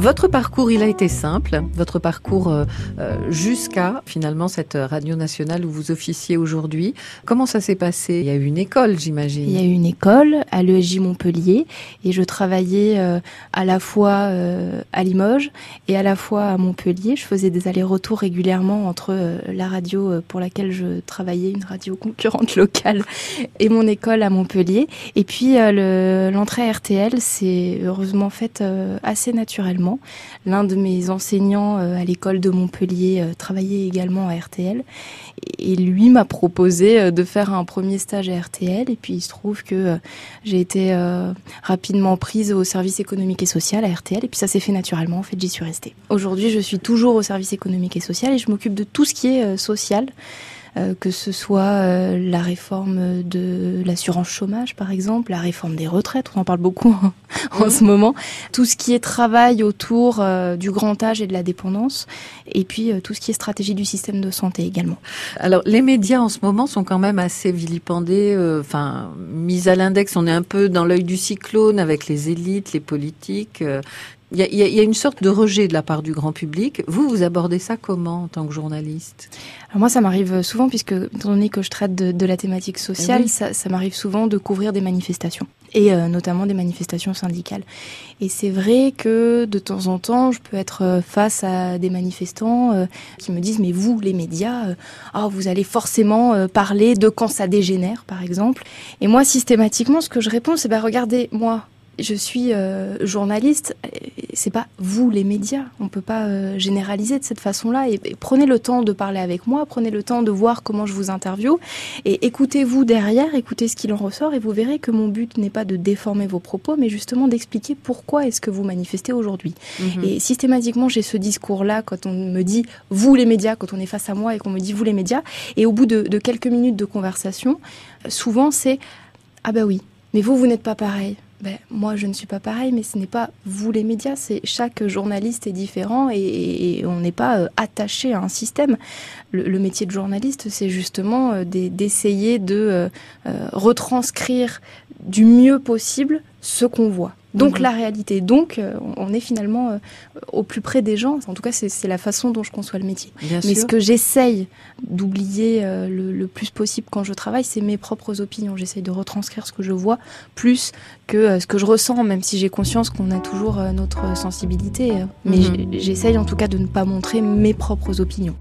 Votre parcours, il a été simple. Votre parcours euh, euh, jusqu'à finalement cette radio nationale où vous officiez aujourd'hui. Comment ça s'est passé? Il y a eu une école, j'imagine. Il y a eu une école à l'ESJ Montpellier et je travaillais euh, à la fois à Limoges et à la fois à Montpellier. Je faisais des allers-retours régulièrement entre la radio pour laquelle je travaillais, une radio concurrente locale, et mon école à Montpellier. Et puis l'entrée à RTL s'est heureusement faite assez naturellement. L'un de mes enseignants euh, à l'école de Montpellier euh, travaillait également à RTL et lui m'a proposé euh, de faire un premier stage à RTL et puis il se trouve que j'ai été rapidement prise au service économique et social à RTL et puis ça s'est fait naturellement. En fait j'y suis restée. Aujourd'hui je suis toujours au service économique et social et je m'occupe de tout ce qui est social. Que ce soit la réforme de l'assurance chômage par exemple, la réforme des retraites, on en parle beaucoup en ce moment, tout ce qui est travail autour euh, du grand âge et de la dépendance, et puis tout ce qui est stratégie du système de santé également. Alors les médias en ce moment sont quand même assez vilipendés, enfin mis à l'index, on est un peu dans l'œil du cyclone avec les élites, les politiques. Il y, a, il y, a, une sorte de rejet de la part du grand public. Vous, vous abordez ça comment en tant que journaliste? Alors Moi, ça m'arrive souvent, puisque étant donné que je traite de, de la thématique sociale, eh ça, ça m'arrive souvent de couvrir des manifestations et euh, notamment des manifestations syndicales. Et c'est vrai que de temps en temps, je peux être euh, face à des manifestants euh, qui me disent mais vous, les médias, ah, vous allez forcément parler de quand ça dégénère, par exemple. Et moi, systématiquement, ce que je réponds, c'est bah regardez, moi, je suis euh, journaliste, c'est pas vous les médias. On peut pas euh, généraliser de cette façon-là. Et, prenez le temps de parler avec moi, prenez le temps de voir comment je vous interviewe et écoutez-vous derrière, écoutez ce qu'il en ressort et vous verrez que mon but n'est pas de déformer vos propos, mais justement d'expliquer pourquoi est-ce que vous manifestez aujourd'hui. Mhm. Et systématiquement, j'ai ce discours-là quand on me dit vous les médias, quand on est face à moi et qu'on me dit vous les médias. Et au bout de, de quelques minutes de conversation, souvent c'est ah ben oui, mais vous, vous n'êtes pas pareil ben, moi, je ne suis pas pareil, mais ce n'est pas vous les médias. C'est chaque journaliste est différent et, on n'est pas euh, attaché à un système. Le, métier de journaliste, c'est justement euh, d'essayer de euh, retranscrire du mieux possible ce qu'on voit. Donc mhm. la réalité. Donc euh, on est finalement euh, au plus près des gens. En tout cas, c'est la façon dont je conçois le métier. Mais ce que j'essaye d'oublier euh, le, plus possible quand je travaille, c'est mes propres opinions. J'essaye de retranscrire ce que je vois plus que ce que je ressens, même si j'ai conscience qu'on a toujours notre sensibilité. Mais mhm. j'essaye en tout cas de ne pas montrer mes propres opinions.